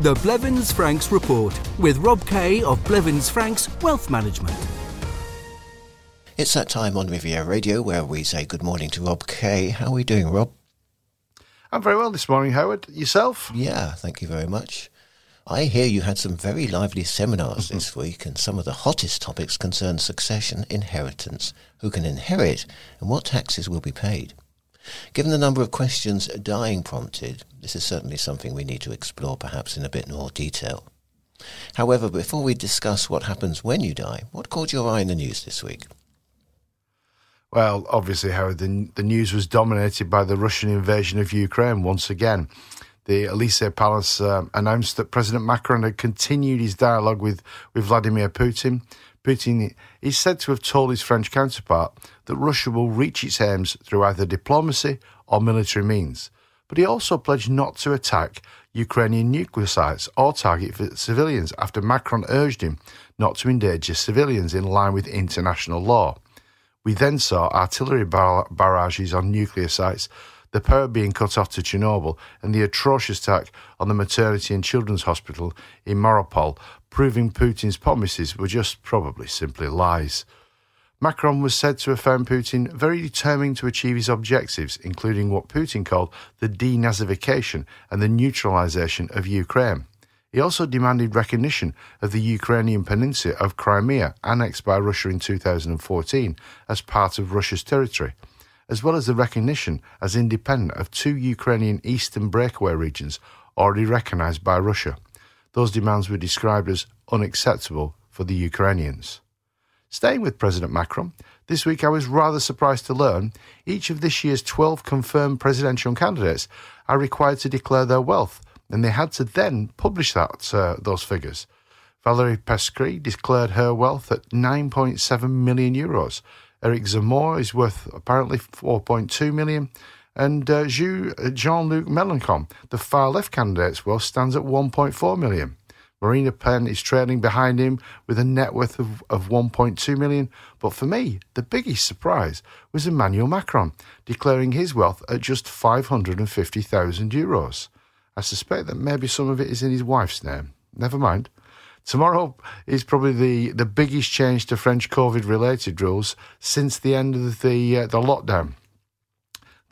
The Blevins Franks Report with Rob Kay of Blevins Franks Wealth Management. It's that time on Riviera Radio where we say good morning to Rob Kay. How are we doing, Rob? I'm very well this morning, Howard. Yourself? Yeah, thank you very much. I hear you had some very lively seminars mm-hmm. this week, and some of the hottest topics concern succession, inheritance, who can inherit, and what taxes will be paid. Given the number of questions dying prompted, this is certainly something we need to explore perhaps in a bit more detail. However, before we discuss what happens when you die, what caught your eye in the news this week? Well, obviously, Howard, the, the news was dominated by the Russian invasion of Ukraine once again. The Elysee Palace uh, announced that President Macron had continued his dialogue with, with Vladimir Putin. Putin is said to have told his French counterpart that Russia will reach its aims through either diplomacy or military means. But he also pledged not to attack Ukrainian nuclear sites or target civilians after Macron urged him not to endanger civilians in line with international law. We then saw artillery bar- barrages on nuclear sites, the power being cut off to Chernobyl, and the atrocious attack on the maternity and children's hospital in Mariupol proving Putin's promises were just probably simply lies. Macron was said to have found Putin very determined to achieve his objectives, including what Putin called the denazification and the neutralization of Ukraine. He also demanded recognition of the Ukrainian peninsula of Crimea, annexed by Russia in 2014, as part of Russia's territory, as well as the recognition as independent of two Ukrainian eastern breakaway regions already recognized by Russia. Those demands were described as unacceptable for the Ukrainians. Staying with President Macron, this week I was rather surprised to learn each of this year's 12 confirmed presidential candidates are required to declare their wealth, and they had to then publish that uh, those figures. Valérie Pécresse declared her wealth at 9.7 million euros. Eric Zemmour is worth apparently 4.2 million, and uh, Jean-Luc Mélenchon, the far left candidate's wealth stands at 1.4 million. Marine Le Pen is trailing behind him with a net worth of, of 1.2 million. But for me, the biggest surprise was Emmanuel Macron declaring his wealth at just 550,000 euros. I suspect that maybe some of it is in his wife's name. Never mind. Tomorrow is probably the, the biggest change to French COVID related rules since the end of the, uh, the lockdown.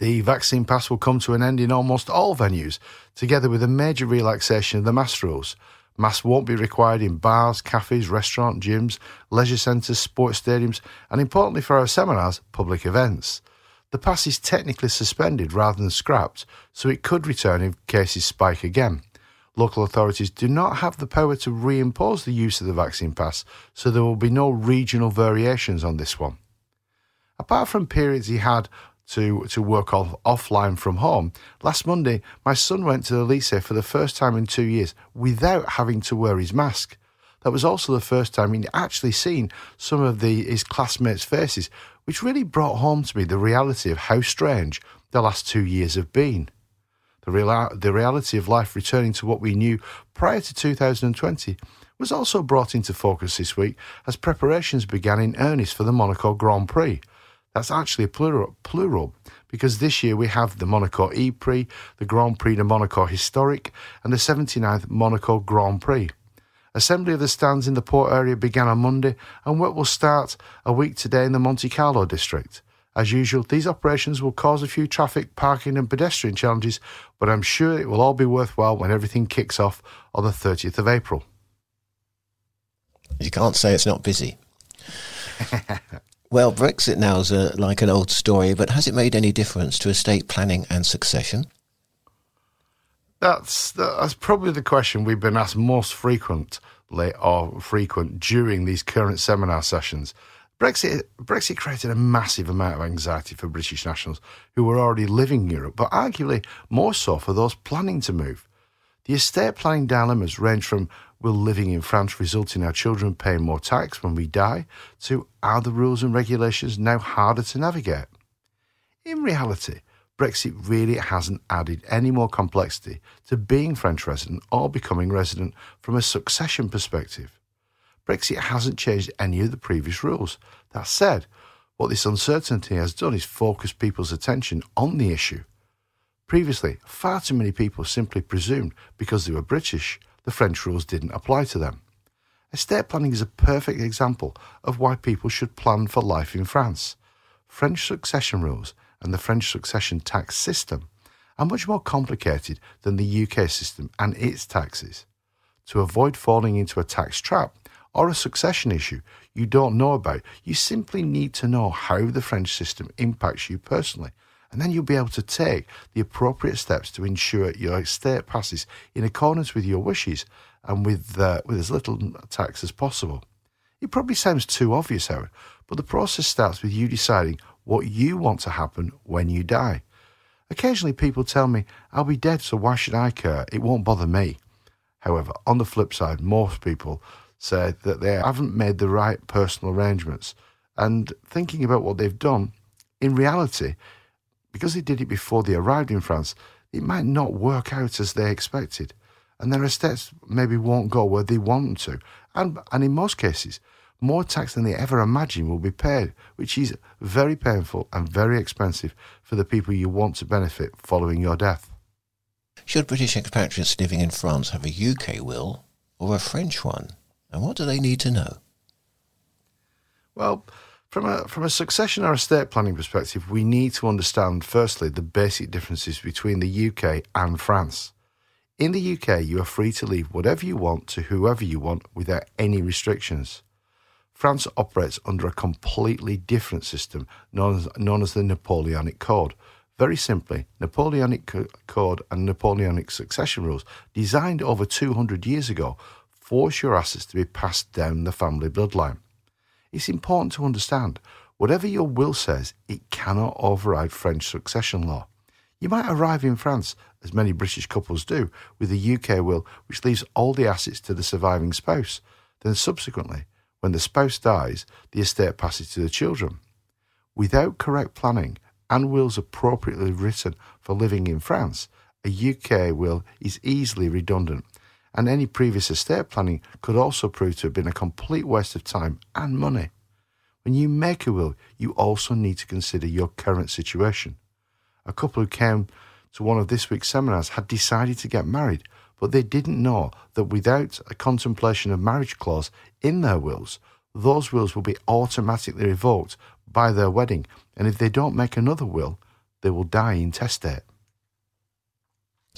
The vaccine pass will come to an end in almost all venues, together with a major relaxation of the mask rules. Masks won't be required in bars, cafes, restaurants, gyms, leisure centres, sports stadiums, and importantly for our seminars, public events. The pass is technically suspended rather than scrapped, so it could return if cases spike again. Local authorities do not have the power to reimpose the use of the vaccine pass, so there will be no regional variations on this one. Apart from periods he had to, to work off, offline from home. Last Monday, my son went to the lycée for the first time in two years without having to wear his mask. That was also the first time he'd actually seen some of the, his classmates' faces, which really brought home to me the reality of how strange the last two years have been. The, real, the reality of life returning to what we knew prior to 2020 was also brought into focus this week as preparations began in earnest for the Monaco Grand Prix. That's actually a plural, plural because this year we have the Monaco E Prix, the Grand Prix de Monaco Historic, and the 79th Monaco Grand Prix. Assembly of the stands in the port area began on Monday, and work will start a week today in the Monte Carlo district. As usual, these operations will cause a few traffic, parking, and pedestrian challenges, but I'm sure it will all be worthwhile when everything kicks off on the 30th of April. You can't say it's not busy. Well, Brexit now is a, like an old story, but has it made any difference to estate planning and succession? That's that's probably the question we've been asked most frequently or frequent during these current seminar sessions. Brexit Brexit created a massive amount of anxiety for British nationals who were already living in Europe, but arguably more so for those planning to move. The estate planning dilemmas range from will living in France result in our children paying more tax when we die? To are the rules and regulations now harder to navigate? In reality, Brexit really hasn't added any more complexity to being French resident or becoming resident from a succession perspective. Brexit hasn't changed any of the previous rules. That said, what this uncertainty has done is focus people's attention on the issue. Previously, far too many people simply presumed because they were British the French rules didn't apply to them. Estate planning is a perfect example of why people should plan for life in France. French succession rules and the French succession tax system are much more complicated than the UK system and its taxes. To avoid falling into a tax trap or a succession issue you don't know about, you simply need to know how the French system impacts you personally and then you'll be able to take the appropriate steps to ensure your estate passes in accordance with your wishes and with, uh, with as little tax as possible. It probably sounds too obvious, Howard, but the process starts with you deciding what you want to happen when you die. Occasionally, people tell me, I'll be dead, so why should I care? It won't bother me. However, on the flip side, most people say that they haven't made the right personal arrangements. And thinking about what they've done, in reality, because they did it before they arrived in France, it might not work out as they expected. And their estates maybe won't go where they want them to. And, and in most cases, more tax than they ever imagined will be paid, which is very painful and very expensive for the people you want to benefit following your death. Should British expatriates living in France have a UK will or a French one? And what do they need to know? Well, from a from a succession or estate planning perspective, we need to understand firstly the basic differences between the UK and France. In the UK, you are free to leave whatever you want to whoever you want without any restrictions. France operates under a completely different system known as, known as the Napoleonic Code. Very simply, Napoleonic Code and Napoleonic succession rules, designed over 200 years ago, force your assets to be passed down the family bloodline. It's important to understand whatever your will says, it cannot override French succession law. You might arrive in France, as many British couples do, with a UK will which leaves all the assets to the surviving spouse. Then, subsequently, when the spouse dies, the estate passes to the children. Without correct planning and wills appropriately written for living in France, a UK will is easily redundant and any previous estate planning could also prove to have been a complete waste of time and money. When you make a will, you also need to consider your current situation. A couple who came to one of this week's seminars had decided to get married, but they didn't know that without a contemplation of marriage clause in their wills, those wills will be automatically revoked by their wedding, and if they don't make another will, they will die intestate.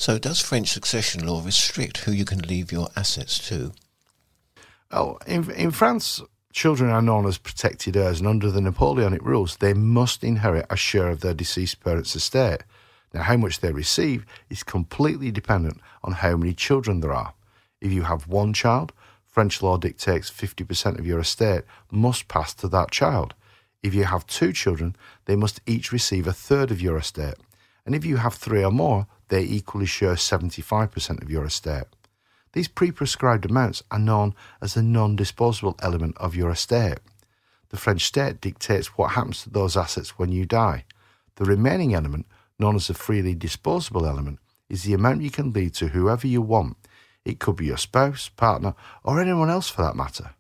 So, does French succession law restrict who you can leave your assets to? Oh, in, in France, children are known as protected heirs, and under the Napoleonic rules, they must inherit a share of their deceased parents' estate. Now, how much they receive is completely dependent on how many children there are. If you have one child, French law dictates 50% of your estate must pass to that child. If you have two children, they must each receive a third of your estate. And if you have three or more, they equally share 75% of your estate. These pre prescribed amounts are known as the non disposable element of your estate. The French state dictates what happens to those assets when you die. The remaining element, known as the freely disposable element, is the amount you can leave to whoever you want. It could be your spouse, partner, or anyone else for that matter.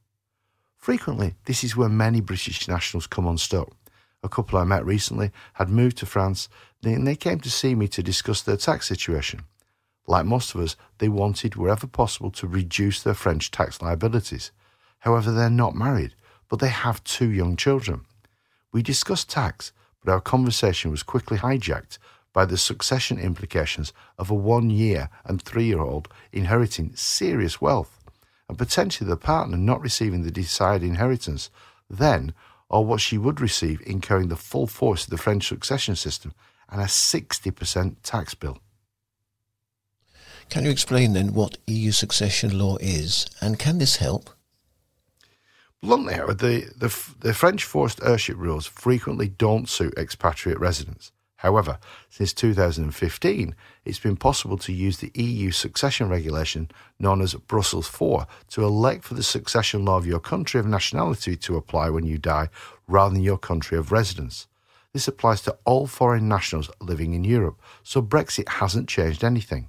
Frequently, this is where many British nationals come unstuck a couple I met recently, had moved to France and they came to see me to discuss their tax situation. Like most of us, they wanted, wherever possible, to reduce their French tax liabilities. However, they're not married, but they have two young children. We discussed tax, but our conversation was quickly hijacked by the succession implications of a one year and three year old inheriting serious wealth, and potentially the partner not receiving the desired inheritance. Then, or what she would receive incurring the full force of the French succession system and a 60% tax bill. Can you explain then what EU succession law is and can this help? Bluntly, the, the, the French forced heirship rules frequently don't suit expatriate residents. However, since 2015, it's been possible to use the EU succession regulation known as Brussels IV to elect for the succession law of your country of nationality to apply when you die rather than your country of residence. This applies to all foreign nationals living in Europe, so Brexit hasn't changed anything.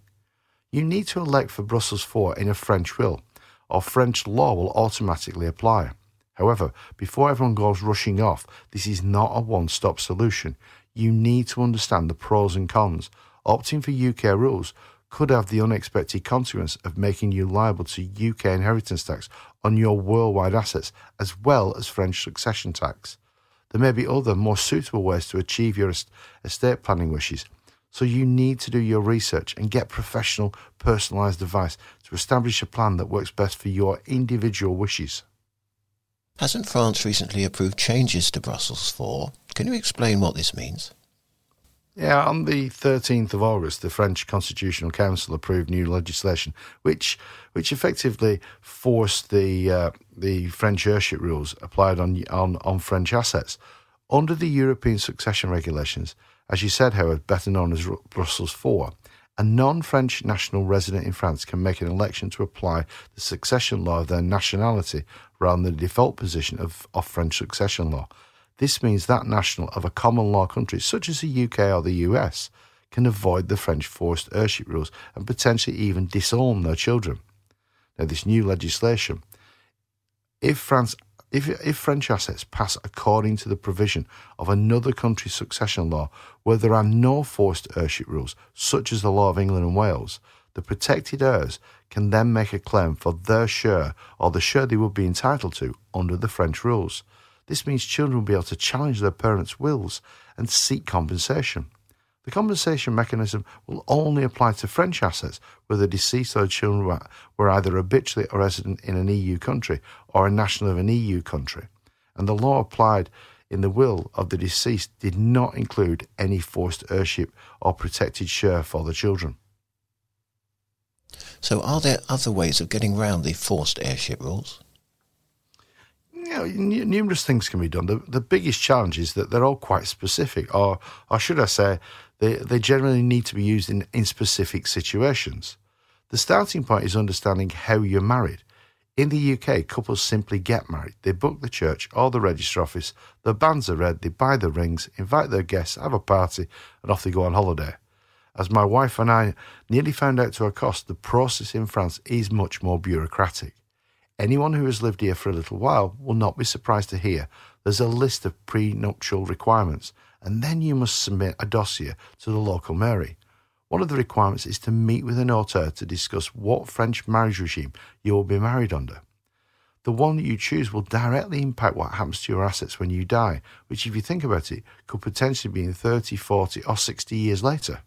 You need to elect for Brussels IV in a French will, or French law will automatically apply. However, before everyone goes rushing off, this is not a one stop solution you need to understand the pros and cons. Opting for UK rules could have the unexpected consequence of making you liable to UK inheritance tax on your worldwide assets as well as French succession tax. There may be other more suitable ways to achieve your estate planning wishes, so you need to do your research and get professional, personalised advice to establish a plan that works best for your individual wishes. Hasn't France recently approved changes to Brussels 4? Can you explain what this means? Yeah, on the 13th of August, the French Constitutional Council approved new legislation, which which effectively forced the uh, the French heirship rules applied on, on on French assets under the European succession regulations. As you said, Howard, better known as Brussels 4, a non-French national resident in France can make an election to apply the succession law of their nationality rather than the default position of, of French succession law. This means that national of a common law country, such as the UK or the US, can avoid the French forced heirship rules and potentially even disown their children. Now, this new legislation, if France if, if French assets pass according to the provision of another country's succession law where there are no forced heirship rules, such as the law of England and Wales, the protected heirs can then make a claim for their share or the share they would be entitled to under the French rules. This means children will be able to challenge their parents' wills and seek compensation. The compensation mechanism will only apply to French assets where the deceased or children were either habitually a resident in an EU country or a national of an EU country, and the law applied in the will of the deceased did not include any forced heirship or protected share for the children. So, are there other ways of getting around the forced heirship rules? N- numerous things can be done. The, the biggest challenge is that they're all quite specific, or, or should I say, they, they generally need to be used in, in specific situations. The starting point is understanding how you're married. In the UK, couples simply get married. They book the church or the register office, the banns are read, they buy the rings, invite their guests, have a party, and off they go on holiday. As my wife and I nearly found out to our cost, the process in France is much more bureaucratic. Anyone who has lived here for a little while will not be surprised to hear there's a list of prenuptial requirements, and then you must submit a dossier to the local mairie. One of the requirements is to meet with a notaire to discuss what French marriage regime you will be married under. The one that you choose will directly impact what happens to your assets when you die, which, if you think about it, could potentially be in 30, 40, or 60 years later.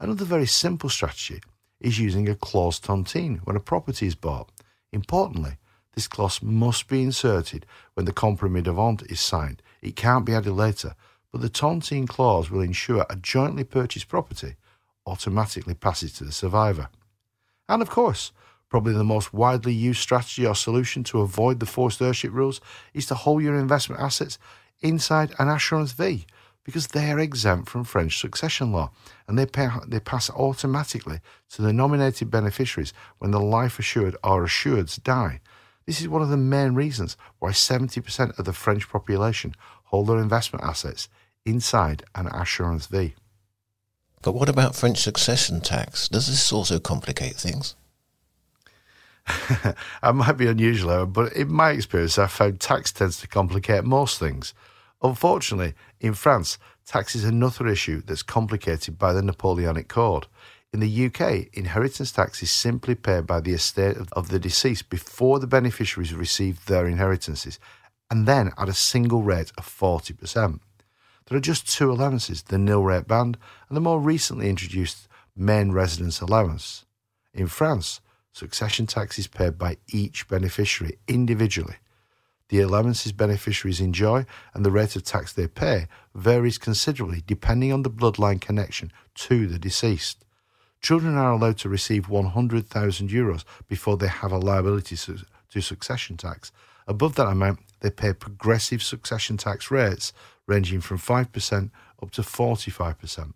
Another very simple strategy is using a clause tontine when a property is bought. Importantly, this clause must be inserted when the compromis de vente is signed. It can't be added later, but the tontine clause will ensure a jointly purchased property automatically passes to the survivor. And of course, probably the most widely used strategy or solution to avoid the forced heirship rules is to hold your investment assets inside an assurance vie because they are exempt from French succession law and they, pay, they pass automatically to the nominated beneficiaries when the life assured or assureds die. This is one of the main reasons why 70% of the French population hold their investment assets inside an assurance vie. But what about French succession tax? Does this also complicate things? I might be unusual, but in my experience, I've found tax tends to complicate most things. Unfortunately, in France, tax is another issue that's complicated by the Napoleonic Code. In the UK, inheritance tax is simply paid by the estate of the deceased before the beneficiaries receive their inheritances, and then at a single rate of 40%. There are just two allowances the nil rate band and the more recently introduced main residence allowance. In France, succession tax is paid by each beneficiary individually the allowances beneficiaries enjoy and the rate of tax they pay varies considerably depending on the bloodline connection to the deceased. Children are allowed to receive 100,000 euros before they have a liability to succession tax. Above that amount, they pay progressive succession tax rates ranging from 5% up to 45%.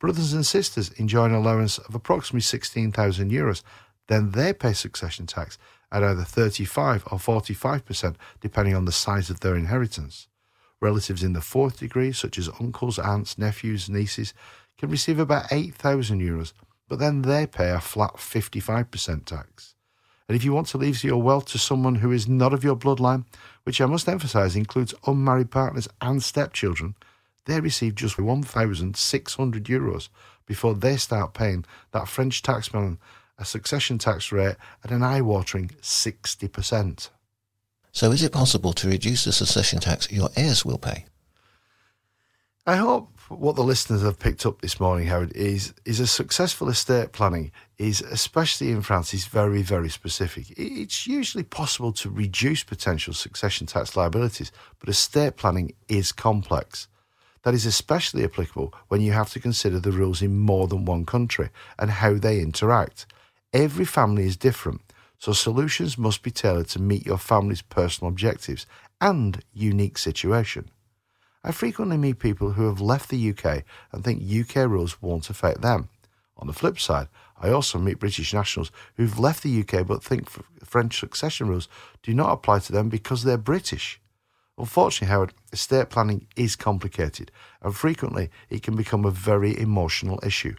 Brothers and sisters enjoy an allowance of approximately 16,000 euros, then they pay succession tax at either 35 or 45%, depending on the size of their inheritance. Relatives in the fourth degree, such as uncles, aunts, nephews, nieces, can receive about 8,000 euros, but then they pay a flat 55% tax. And if you want to leave your wealth to someone who is not of your bloodline, which I must emphasize includes unmarried partners and stepchildren, they receive just 1,600 euros, before they start paying that French taxman a succession tax rate at an eye watering 60%. So, is it possible to reduce the succession tax your heirs will pay? I hope what the listeners have picked up this morning, Howard, is is a successful estate planning is especially in France is very very specific. It's usually possible to reduce potential succession tax liabilities, but estate planning is complex. That is especially applicable when you have to consider the rules in more than one country and how they interact. Every family is different, so solutions must be tailored to meet your family's personal objectives and unique situation. I frequently meet people who have left the UK and think UK rules won't affect them. On the flip side, I also meet British nationals who've left the UK but think French succession rules do not apply to them because they're British. Unfortunately, Howard, estate planning is complicated and frequently it can become a very emotional issue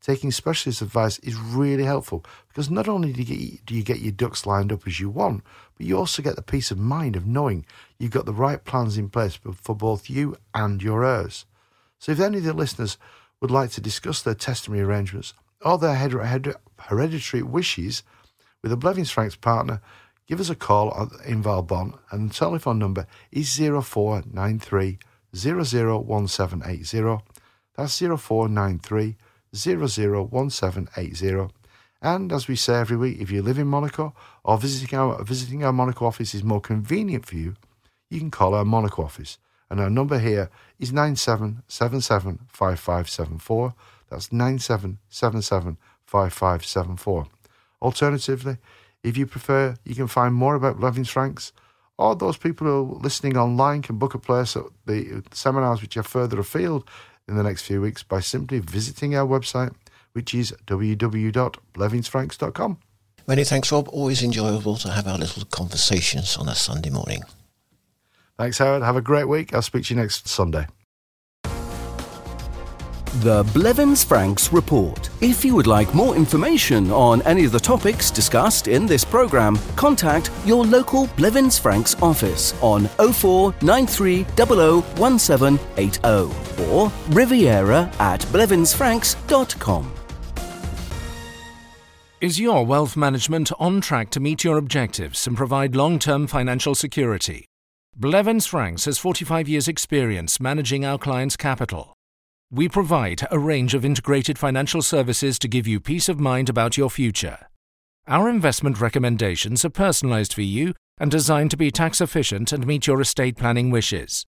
taking specialist advice is really helpful because not only do you, get, do you get your ducks lined up as you want, but you also get the peace of mind of knowing you've got the right plans in place for both you and your heirs. So, if any of the listeners would like to discuss their testimony arrangements or their hereditary wishes with a Blevins Franks partner, give us a call in Valbonne and the telephone number is 0493 001780. That's 0493 001780. And as we say every week, if you live in Monaco or visiting our, visiting our Monaco office is more convenient for you, you can call our Monaco office. And our number here is 97775574. That's 97775574. Alternatively, if you prefer, you can find more about Blevins Franks, or those people who are listening online can book a place at the seminars which are further afield in the next few weeks by simply visiting our website, which is www.blevinsfranks.com. Many thanks, Rob. Always enjoyable to have our little conversations on a Sunday morning. Thanks, Howard. Have a great week. I'll speak to you next Sunday. The Blevins Franks Report. If you would like more information on any of the topics discussed in this programme, contact your local Blevins Franks office on 0493 001780 or riviera at blevinsfranks.com. Is your wealth management on track to meet your objectives and provide long term financial security? Blevins Franks has 45 years' experience managing our clients' capital. We provide a range of integrated financial services to give you peace of mind about your future. Our investment recommendations are personalized for you and designed to be tax efficient and meet your estate planning wishes.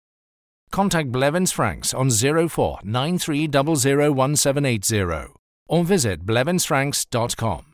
Contact Blevins Franks on 04 or visit blevinsfranks.com.